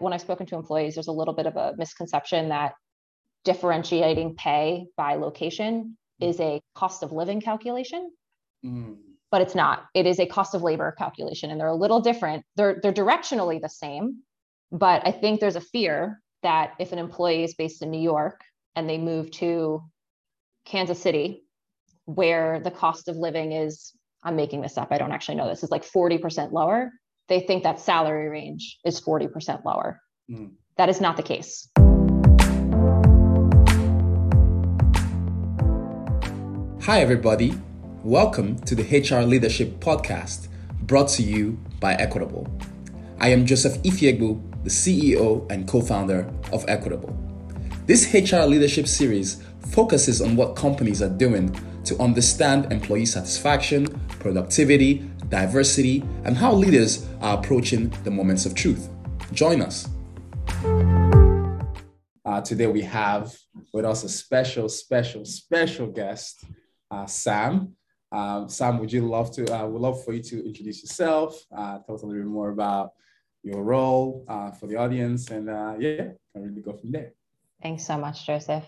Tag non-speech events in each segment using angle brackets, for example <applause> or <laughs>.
when I've spoken to employees, there's a little bit of a misconception that differentiating pay by location is a cost of living calculation. Mm. But it's not. It is a cost of labor calculation, and they're a little different. They're they're directionally the same, but I think there's a fear that if an employee is based in New York and they move to Kansas City, where the cost of living is, I'm making this up, I don't actually know this, is like 40% lower, they think that salary range is 40% lower. Mm. That is not the case. Hi, everybody. Welcome to the HR Leadership Podcast brought to you by eqtble. I am Joseph Ifiegbu, the CEO and co founder of eqtble. This HR leadership series focuses on what companies are doing to understand employee satisfaction, productivity, diversity, and how leaders are approaching the moments of truth. Join us. Uh, today we have with us a special, special, special guest, uh, Sam. Um, Sam, would you love to? Uh, would love for you to introduce yourself. Uh, tell us a little bit more about your role uh, for the audience, and uh, yeah, can really go from there. Thanks so much, Joseph.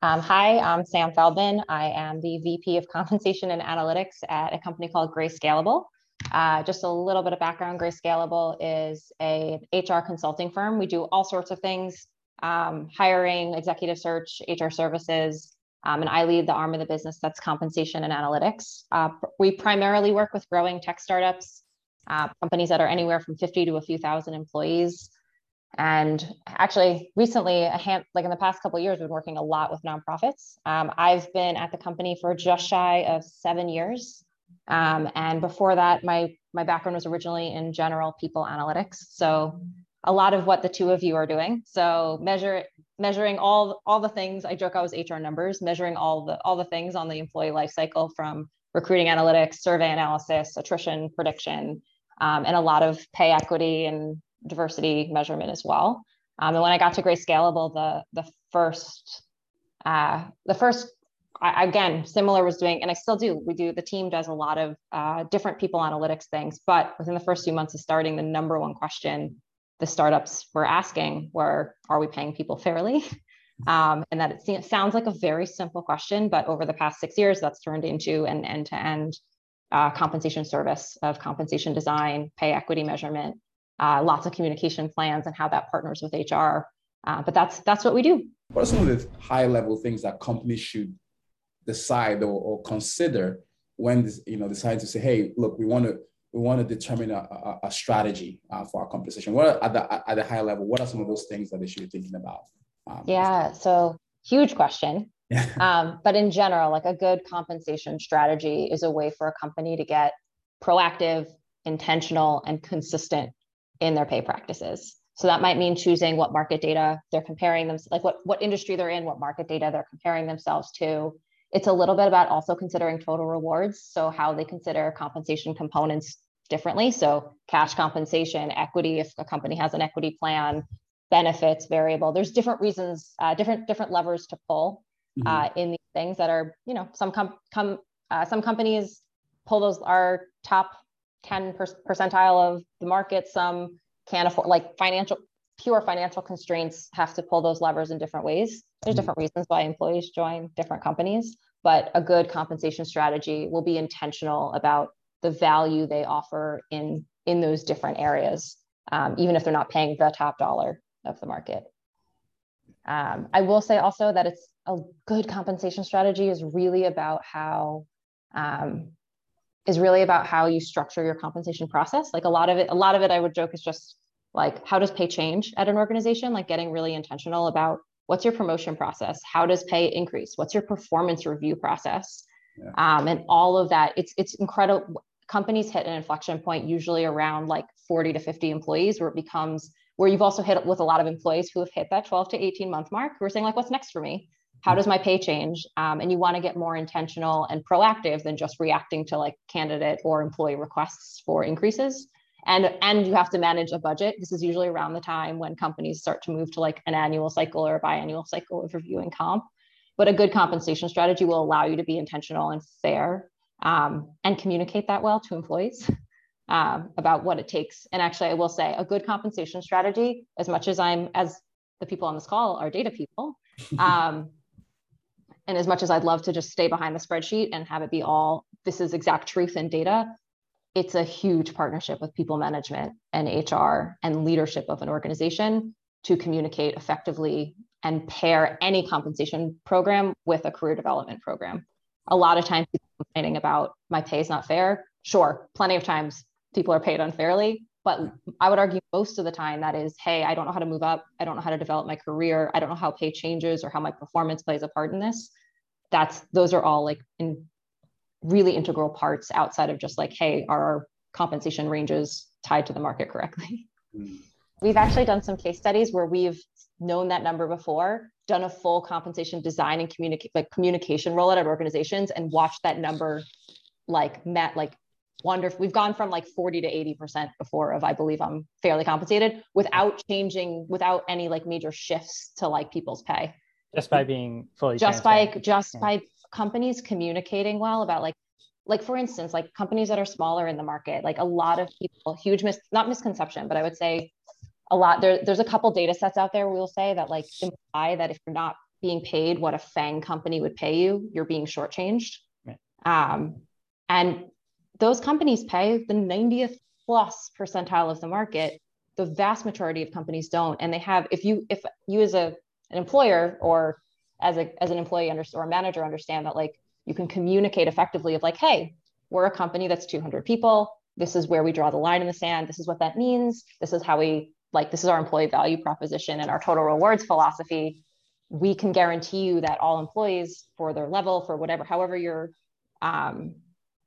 Um, hi, I'm Sam Feldman. I am the VP of <laughs> Compensation and Analytics at a company called Grayscalable. Uh, just a little bit of background Grayscalable is a HR consulting firm. We do all sorts of things um, hiring, executive search, HR services, um, and I lead the arm of the business that's compensation and analytics. Uh, we primarily work with growing tech startups, uh, companies that are anywhere from 50 to a few thousand employees. And actually, recently, a hand, like in the past couple years, we've been working a lot with nonprofits. Um, I've been at the company for just shy of seven years. Um, and before that, my my background was originally in general people analytics. So a lot of what the two of you are doing. So measure measuring all all the things. I joke I was HR numbers, measuring all the all the things on the employee life cycle from recruiting analytics, survey analysis, attrition prediction, um, and a lot of pay equity and diversity measurement as well. Um, and when I got to Gray Scalable, the the first uh, the first I, again similar was doing, and I still do. We do the team does a lot of uh, different people analytics things, but within the first few months of starting, the number one question the startups were asking were, "Are we paying people fairly?" <laughs> Um, and that it sounds like a very simple question, but over the past six years, that's turned into an end-to-end uh, compensation service of compensation design, pay equity measurement, uh, lots of communication plans and how that partners with HR. Uh, but that's that's what we do. What are some of the high level things that companies should decide or, or consider when this, you know decide to say, hey, look, we want to we want to determine a, a, a strategy uh, for our compensation. What are, at the at the high level? What are some of those things that they should be thinking about? Um, yeah, so huge question. <laughs> um, but in general, like a good compensation strategy is a way for a company to get proactive, intentional, and consistent in their pay practices. So that might mean choosing what market data they're comparing them, like what, what industry they're in, what market data they're comparing themselves to. It's a little bit about also considering total rewards. So how they consider compensation components differently. So cash compensation, equity, if a company has an equity plan, benefits, variable. There's different reasons, uh, different different levers to pull mm-hmm. uh, in these things that are, you know, some com- com- uh, some companies pull those are top 10 percentile of the market. Some can't afford, like financial, pure financial constraints have to pull those levers in different ways. There's mm-hmm. different reasons why employees join different companies, but a good compensation strategy will be intentional about the value they offer in in those different areas, um, even if they're not paying the top dollar of the market. Um, I will say also that it's a good compensation strategy is really about how um, is really about how you structure your compensation process. Like a lot of it, a lot of it, I would joke is just like how does pay change at an organization? Like getting really intentional about what's your promotion process, how does pay increase, what's your performance review process, yeah. um, and all of that. It's it's incredible. Companies hit an inflection point usually around like 40 to 50 employees, where it becomes where you've also hit with a lot of employees who have hit that 12 to 18 month mark who are saying like, what's next for me? How does my pay change? Um, and you want to get more intentional and proactive than just reacting to like candidate or employee requests for increases. And and you have to manage a budget. This is usually around the time when companies start to move to like an annual cycle or a biannual cycle of reviewing comp. But a good compensation strategy will allow you to be intentional and fair um, and communicate that well to employees <laughs> um, about what it takes. And actually, I will say a good compensation strategy, as much as I'm, as the people on this call are data people, <laughs> um, and as much as I'd love to just stay behind the spreadsheet and have it be all this is exact truth and data, it's a huge partnership with people management and HR and leadership of an organization to communicate effectively and pair any compensation program with a career development program. A lot of times people complaining about my pay is not fair. Sure, plenty of times people are paid unfairly, but I would argue most of the time that is, hey, I don't know how to move up. I don't know how to develop my career. I don't know how pay changes or how my performance plays a part in this. That's those are all like in really integral parts outside of just like, hey, are our compensation ranges tied to the market correctly? <laughs> Mm. We've actually done some case studies where we've known that number before, done a full compensation design and communicate like communication rollout at organizations and watched that number like met like wonderful. We've gone from like 40 to 80% before of I believe I'm fairly compensated without changing, without any like major shifts to like people's pay. Just by being fully just by just yeah. by companies communicating well about like like for instance, like companies that are smaller in the market, like a lot of people, huge mis not misconception, but I would say a lot there, there's a couple data sets out there we'll say that like imply that if you're not being paid what a FAANG company would pay you you're being shortchanged right. um, and those companies pay the 90th plus percentile of the market. The vast majority of companies don't. And they have if you if you as a an employer or as a as an employee under, or a manager understand that like you can communicate effectively of like hey we're a company that's 200 people. This is where we draw the line in the sand. This is what that means. This is how we like this is our employee value proposition and our total rewards philosophy. We can guarantee you that all employees for their level for whatever however you're um,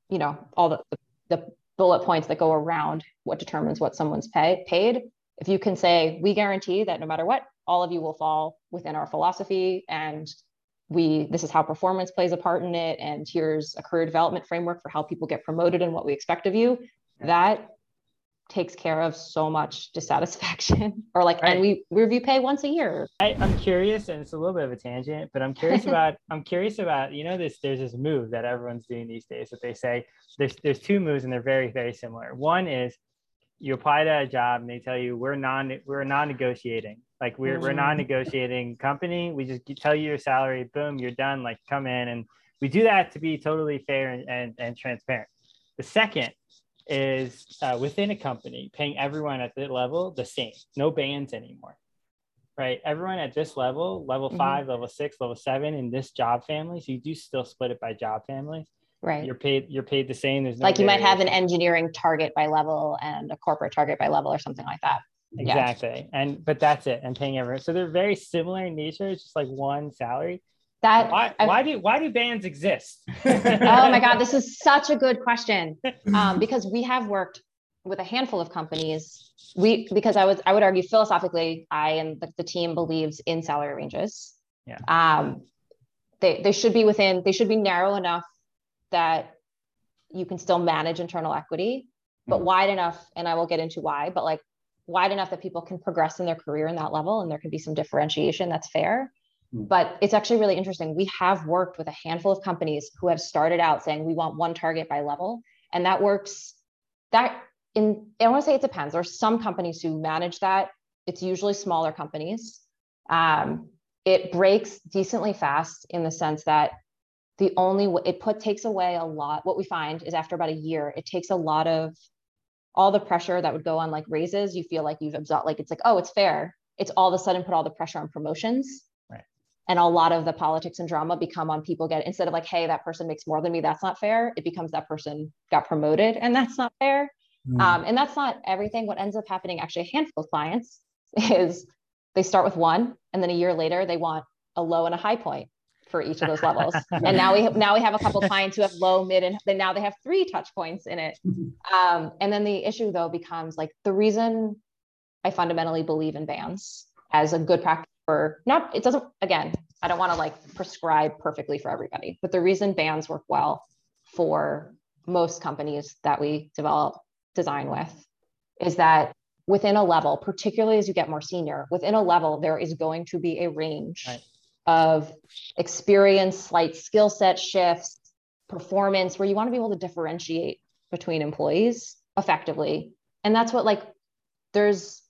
you know all the, the bullet points that go around what determines what someone's pay, paid. If you can say we guarantee that no matter what all of you will fall within our philosophy and we this is how performance plays a part in it and here's a career development framework for how people get promoted and what we expect of you that takes care of so much dissatisfaction. <laughs> Or like right. and we review pay once a year. I, i'm curious and it's a little bit of a tangent but i'm curious <laughs> about i'm curious about you know this there's this move that everyone's doing these days that they say there's there's two moves and they're very very similar. One is you apply to a job and they tell you we're non we're non-negotiating. Like we're, mm. we're non-negotiating company. We just tell you your salary boom you're done like come in. And we do that to be totally fair and, and, and transparent. The second is uh, within a company paying everyone at the level the same, no bands anymore, right? Everyone at this level, level mm-hmm. five, level six, level seven in this job family. So you do still split it by job families. Right. You're paid. You're paid the same. There's no like you might have an engineering target by level and a corporate target by level or something like that. Exactly. Yeah. And but that's it. And paying everyone. So they're very similar in nature. It's just like one salary that why, why do why do bands exist? <laughs> <laughs> Oh my god this is such a good question. Um, because we have worked with a handful of companies. We because i was i would argue philosophically i and the, the team believes in salary ranges. Yeah. Um, they, they should be within they should be narrow enough that you can still manage internal equity but mm wide enough and i will get into why but like wide enough that people can progress in their career in that level and there can be some differentiation that's fair. But it's actually really interesting. We have worked with a handful of companies who have started out saying we want one target by level. And that works. That in I want to say it depends. There's some companies who manage that. It's usually smaller companies. Um, it breaks decently fast in the sense that the only way it put takes away a lot. What we find is after about a year, it takes a lot of all the pressure that would go on like raises. You feel like you've absorbed like it's like oh it's fair. It's all of a sudden put all the pressure on promotions and a lot of the politics and drama become on people get instead of like hey that person makes more than me that's not fair. It becomes that person got promoted and that's not fair. Mm. um, and that's not everything. What ends up happening actually a handful of clients <laughs> is they start with one and then a year later they want a low and a high point for each of those levels. <laughs> And now we have now we have a couple clients who have low mid and then now they have three touch points in it. Um, and then the issue though becomes like the reason i fundamentally believe in bands as a good practice for not it doesn't again i don't want to like prescribe perfectly for everybody but the reason bands work well for most companies that we develop design with is that within a level particularly as you get more senior within a level there is going to be a range right. of experience slight skill set shifts performance where you want to be able to differentiate between employees effectively. And that's what like there's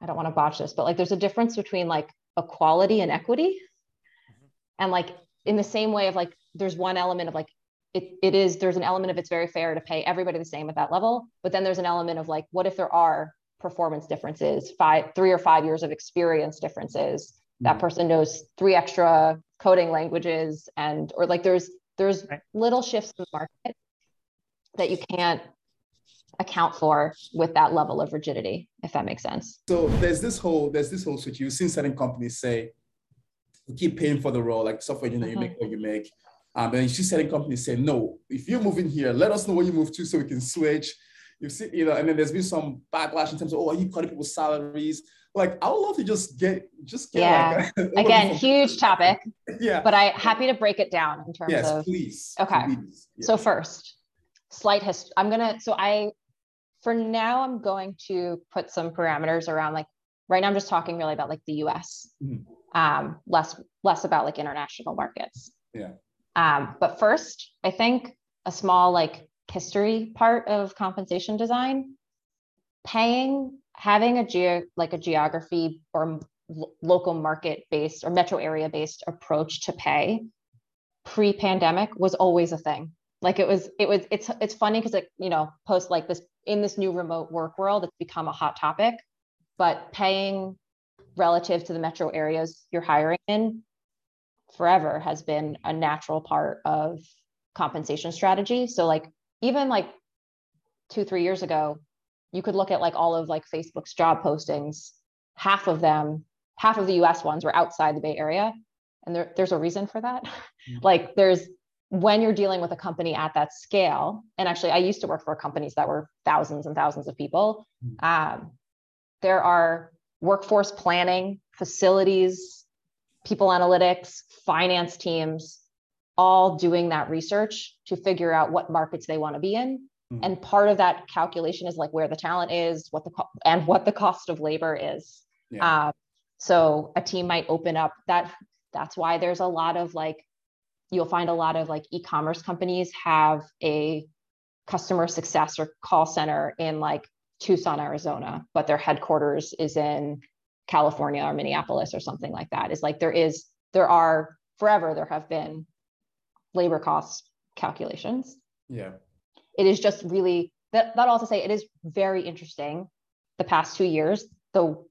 I don't want to botch this, but like there's a difference between like equality and equity. Mm-hmm. And like in the same way of like there's one element of like it, it is there's an element of it's very fair to pay everybody the same at that level but then there's an element of like what if there are performance differences five three or five years of experience differences mm-hmm. that person knows three extra coding languages and or like there's there's right. little shifts in the market that you can't account for with that level of rigidity if that makes sense so there's this whole there's this whole switch you've seen certain companies say we keep paying for the role like software engineer mm-hmm. you make what you make um, and she's selling companies say no if you're moving here let us know where you move to so we can switch you see you know and then there's been some backlash in terms of oh are you cutting people's salaries like I would love to just get just get yeah. Like <laughs> again huge topic. <laughs> yeah. But I happy to break it down in terms yes, of please. Okay. Please. Yes. So first, slight history. I'm gonna so I for now I'm going to put some parameters around like right now I'm just talking really about like the US. Mm-hmm. Um, less less about like international markets. Yeah. Um, but first, I think a small like history part of compensation design, paying having a geo like a geography or local market based or metro area based approach to pay pre-pandemic was always a thing like it was it was it's it's funny because it you know post like this in this new remote work world it's become a hot topic but paying relative to the metro areas you're hiring in forever has been a natural part of compensation strategy so like even like two three years ago you could look at like all of like Facebook's job postings, half of them, half of the US ones were outside the Bay Area. And there, there's a reason for that. <laughs> Mm-hmm. like there's when you're dealing with a company at that scale, and actually I used to work for companies that were thousands and thousands of people. Mm-hmm. Um, there are workforce planning, facilities, people analytics, finance teams, all doing that research to figure out what markets they want to be in Mm-hmm. And part of that calculation is like where the talent is, what the co- and what the cost of labor is. Yeah. Uh, so a team might open up that. That's why there's a lot of like, you'll find a lot of like e-commerce companies have a customer success or call center in like Tucson, Arizona, but their headquarters is in California or Minneapolis or something like that. Is like there is there are forever there have been labor cost calculations. Yeah it is just really that that also say it is very interesting the past two years though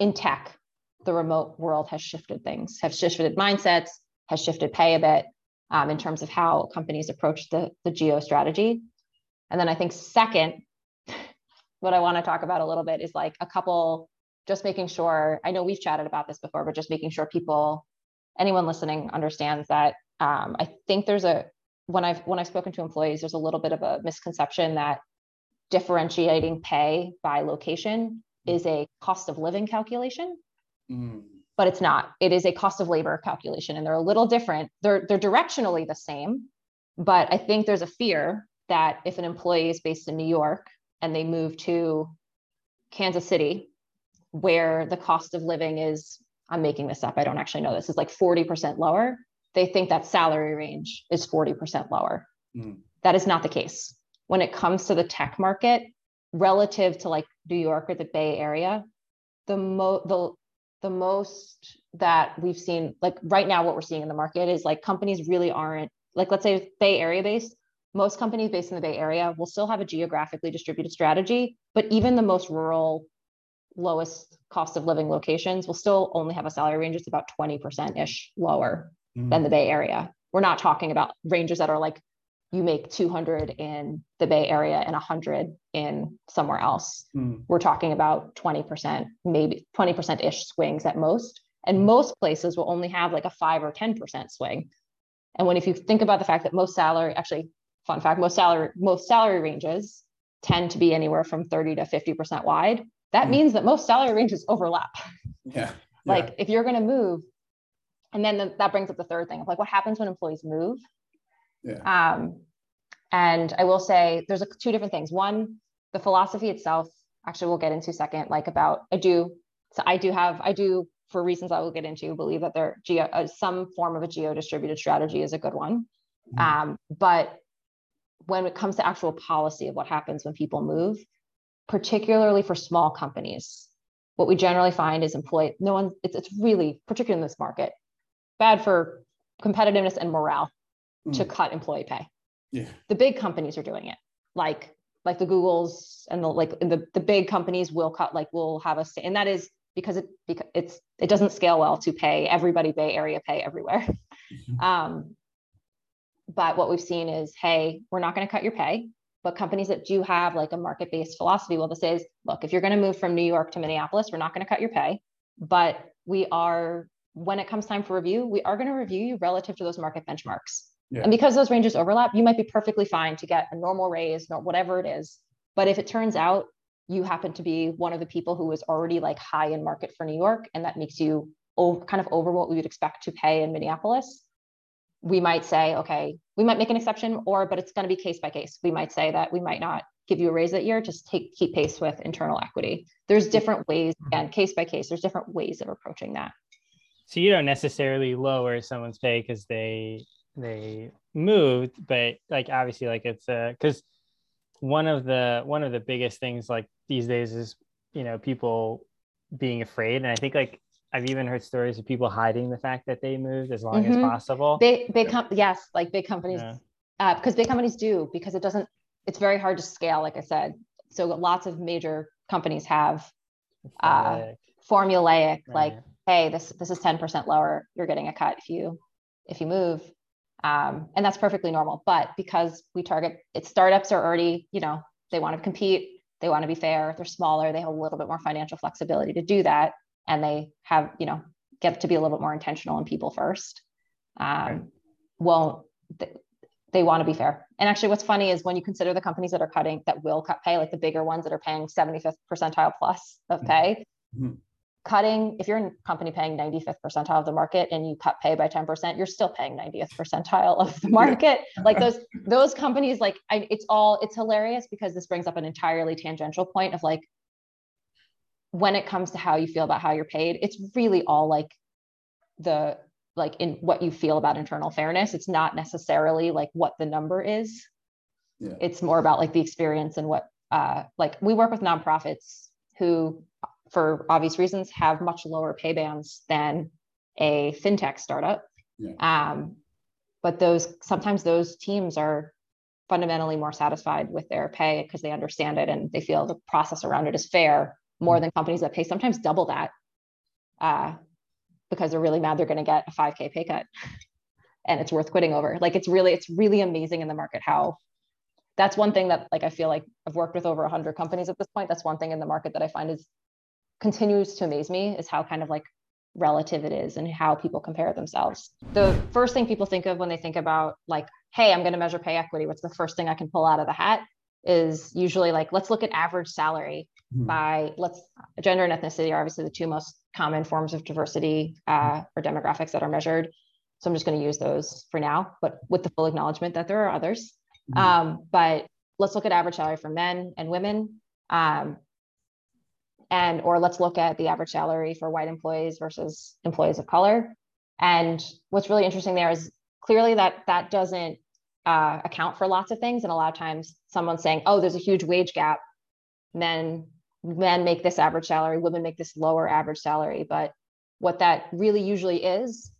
in tech the remote world has shifted things have shifted mindsets has shifted pay a bit um, in terms of how companies approach the, the geo strategy and then i think second <laughs> what i want to talk about a little bit is like a couple just making sure i know we've chatted about this before but just making sure people anyone listening understands that um, i think there's a when I've when I've spoken to employees, there's a little bit of a misconception that differentiating pay by location is a cost of living calculation. Mm. But it's not. It is a cost of labor calculation, and they're a little different. They're they're directionally the same, but I think there's a fear that if an employee is based in New York and they move to Kansas City, where the cost of living is, I'm making this up. I don't actually know this is like 40% lower they think that salary range is 40% lower. Mm. That is not the case. When it comes to the tech market, relative to like New York or the Bay Area, the mo the the most that we've seen, like right now, what we're seeing in the market is like companies really aren't like let's say Bay Area based. Most companies based in the Bay Area will still have a geographically distributed strategy, but even the most rural, lowest cost of living locations will still only have a salary range that's about 20% ish lower mm. than the Bay Area. We're not talking about ranges that are like you make 200 in the Bay Area and 100 in somewhere else. Mm. We're talking about 20%, maybe 20% ish swings at most. And mm. most places will only have like a five or 10% swing. And when if you think about the fact that most salary, actually, fun fact, most salary, most salary ranges tend to be anywhere from 30 to 50% wide. That mm. means that most salary ranges overlap. Yeah. <laughs> like yeah. if you're going to move and then the, that brings up the third thing of like what happens when employees move yeah. um, and i will say there's a, two different things one the philosophy itself actually we'll get into second like about i do so i do have i do for reasons i will get into believe that there geo uh, some form of a geo distributed strategy is a good one mm-hmm. um, but when it comes to actual policy of what happens when people move, particularly for small companies, what we generally find is employee, no one, it's, it's really, particularly in this market, bad for competitiveness and morale mm. to cut employee pay. Yeah. The big companies are doing it. Like like the Googles and the like the, the big companies will cut like will have a and that is because it because it's it doesn't scale well to pay everybody Bay Area pay everywhere. Mm-hmm. <laughs> Um, but what we've seen is, hey, we're not going to cut your pay. But companies that do have like a market-based philosophy, well, this is look, if you're going to move from New York to Minneapolis, we're not going to cut your pay, but we are when it comes time for review, we are going to review you relative to those market benchmarks. Yeah. And because those ranges overlap, you might be perfectly fine to get a normal raise, or whatever it is. But if it turns out you happen to be one of the people who is already like high in market for New York, and that makes you over, kind of over what we would expect to pay in Minneapolis, we might say, okay, we might make an exception, or but it's going to be case by case. We might say that we might not give you a raise that year, just take keep pace with internal equity. There's different ways, mm-hmm. again, case by case. There's different ways of approaching that. So you don't necessarily lower someone's pay because they they moved but like obviously like it's uh because one of the one of the biggest things like these days is you know people being afraid and i think like i've even heard stories of people hiding the fact that they moved as long mm-hmm. as possible big big com- yes like big companies yeah. uh, because big companies do because it doesn't it's very hard to scale like i said so lots of major companies have formulaic, uh, formulaic right. like hey this this is 10% lower you're getting a cut if you if you move um, and that's perfectly normal. But because we target it, startups are already, you know, they want to compete, they want to be fair, they're smaller, they have a little bit more financial flexibility to do that. And they have, you know, get to be a little bit more intentional and people first. Um, right. Won't they, they want to be fair. And actually, what's funny is when you consider the companies that are cutting that will cut pay, like the bigger ones that are paying 75th percentile plus of mm-hmm. pay, mm-hmm cutting if you're in company paying 95th percentile of the market and you cut pay by 10% you're still paying 90th percentile of the <laughs> market. Like those <laughs> those companies like I, it's all it's hilarious because this brings up an entirely tangential point of like when it comes to how you feel about how you're paid it's really all like the like in what you feel about internal fairness. It's not necessarily like what the number is. Yeah. it's more about like the experience and what uh like we work with nonprofits who for obvious reasons, have much lower pay bands than a fintech startup. Yeah. Um, but those sometimes those teams are fundamentally more satisfied with their pay because they understand it and they feel the process around it is fair more than companies that pay sometimes double that uh, because they're really mad they're going to get a 5k pay cut and it's worth quitting over like it's really it's really amazing in the market how that's one thing that like i feel like i've worked with over 100 companies at this point that's one thing in the market that i find is continues to amaze me is how kind of like relative it is and how people compare themselves. The first thing people think of when they think about like, hey, I'm going to measure pay equity, what's the first thing I can pull out of the hat is usually like, let's look at average salary mm-hmm. by let's gender and ethnicity are obviously the two most common forms of diversity uh, or demographics that are measured. So I'm just going to use those for now, but with the full acknowledgement that there are others. Mm-hmm. Um, but let's look at average salary for men and women. Um, and or let's look at the average salary for white employees versus employees of color. And what's really interesting there is clearly that that doesn't uh, account for lots of things. And a lot of times someone's saying oh there's a huge wage gap. Men men make this average salary women make this lower average salary. But what that really usually is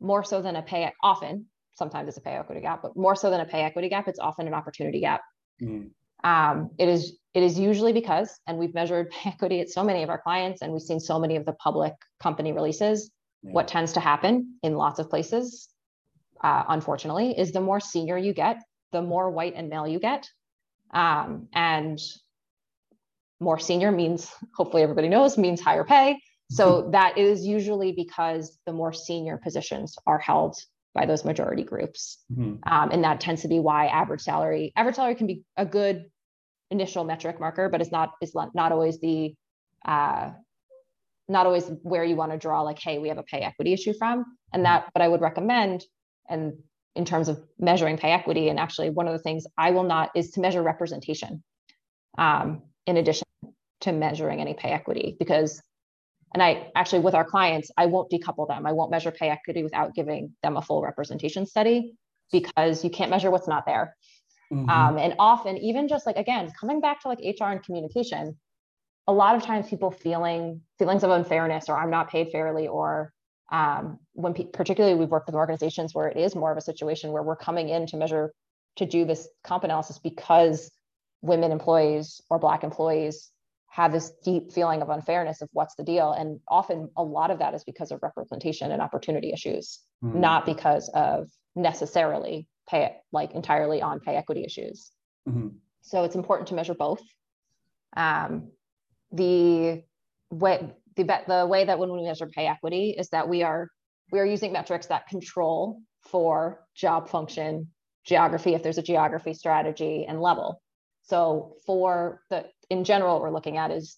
more so than a pay often sometimes it's a pay equity gap but more so than a pay equity gap it's often an opportunity gap. Mm. Um, it is it is usually because, and we've measured <laughs> equity at so many of our clients, and we've seen so many of the public company releases. Yeah. What tends to happen in lots of places, uh, unfortunately, is the more senior you get, the more white and male you get. Um, and more senior means, hopefully everybody knows, means higher pay. So <laughs> that is usually because the more senior positions are held by those majority groups. Mm-hmm. Um, and that tends to be why average salary, average salary can be a good initial metric marker, but it's not it's not always the uh, not always where you want to draw like, hey, we have a pay equity issue from. And that, but I would recommend, and in terms of measuring pay equity, and actually one of the things I will not is to measure representation, um, in addition to measuring any pay equity, because and I actually with our clients, I won't decouple them. I won't measure pay equity without giving them a full representation study because you can't measure what's not there. Mm-hmm. Um, and often, even just like again, coming back to like HR and communication, a lot of times people feeling feelings of unfairness or I'm not paid fairly or um, when pe- particularly we've worked with organizations where it is more of a situation where we're coming in to measure to do this comp analysis because women employees or black employees have this deep feeling of unfairness of what's the deal and often a lot of that is because of representation and opportunity issues mm. not because of necessarily pay like entirely on pay equity issues mm-hmm. so it's important to measure both um, the way the, the way that when we measure pay equity is that we are we are using metrics that control for job function geography if there's a geography strategy and level so for the in general what we're looking at is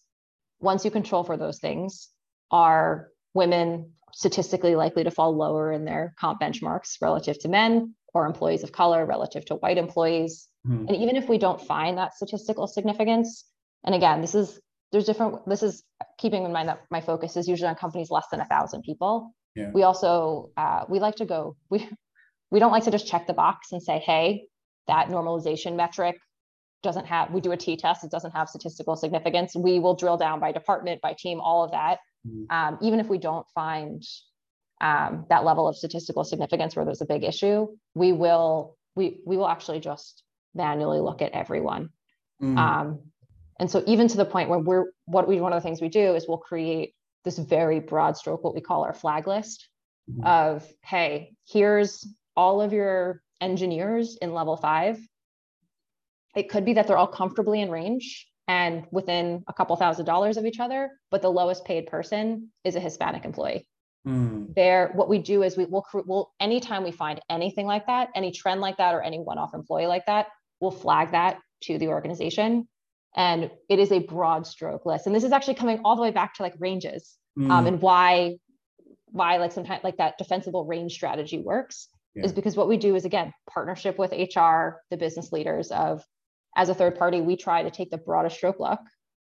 once you control for those things are women statistically likely to fall lower in their comp benchmarks relative to men or employees of color relative to white employees mm-hmm. and even if we don't find that statistical significance and again this is there's different this is keeping in mind that my focus is usually on companies less than a thousand people yeah. we also uh, we like to go we we don't like to just check the box and say hey that normalization metric doesn't have we do a t-test it doesn't have statistical significance we will drill down by department by team all of that mm-hmm. um, even if we don't find um, that level of statistical significance where there's a big issue we will we we will actually just manually look at everyone mm-hmm. um, and so even to the point where we're what we one of the things we do is we'll create this very broad stroke, what we call our flag list mm-hmm. of, hey, here's all of your engineers in level five. It could be that they're all comfortably in range and within a couple thousand dollars of each other, but the lowest paid person is a Hispanic employee. Mm. There, what we do is we will we'll anytime we find anything like that, any trend like that, or any one-off employee like that, we'll flag that to the organization and it is a broad stroke list and this is actually coming all the way back to like ranges mm. um, and why why like sometimes like that defensible range strategy works yeah. is because what we do is again partnership with hr the business leaders of as a third party we try to take the broadest stroke look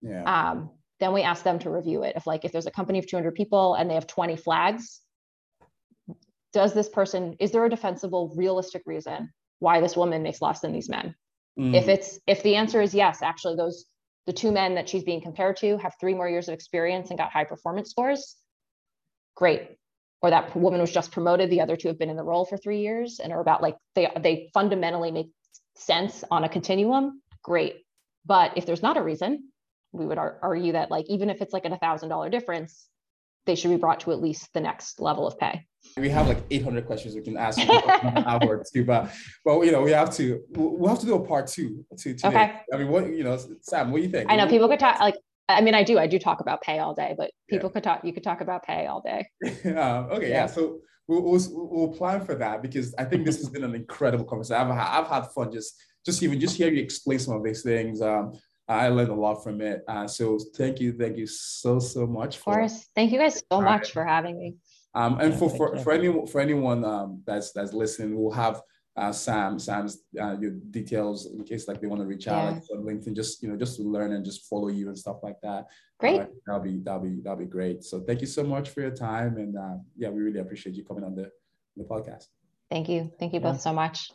yeah. um, then we ask them to review it if like if there's a company of 200 people and they have 20 flags does this person is there a defensible realistic reason why this woman makes less than these men Mm. If it's if the answer is yes, actually those the two men that she's being compared to have three more years of experience and got high performance scores, great. Or that woman was just promoted, the other two have been in the role for three years and are about like they they fundamentally make sense on a continuum, great. But if there's not a reason, we would ar- argue that like even if it's like a thousand dollar difference, they should be brought to at least the next level of pay. We have like 800 questions we can ask you <laughs> hour too, but but you know we have to we'll have to do a part two to today. Okay. I mean, what you know, Sam, what do you think? I know people could talk like. I mean, I do. I do talk about pay all day, but people yeah. could talk. You could talk about pay all day. um, <laughs> okay, yeah. yeah. So we'll, we'll, we'll plan for that because I think this has been an incredible conversation. I've I've had fun just just even just hear you explain some of these things. Um, I learned a lot from it. Uh, so thank you, thank you so so much. Of course, thank you guys so much right. for having me. Um, and yeah, for for, for anyone for anyone um, that's that's listening, we'll have uh, Sam Sam's uh, your details in case like they want to reach out yeah. like, on LinkedIn, just you know just to learn and just follow you and stuff like that. Great. Uh, that'll be that'll be that'll be great. So thank you so much for your time, and uh, yeah, we really appreciate you coming on the the podcast. Thank you. Thank you both so much.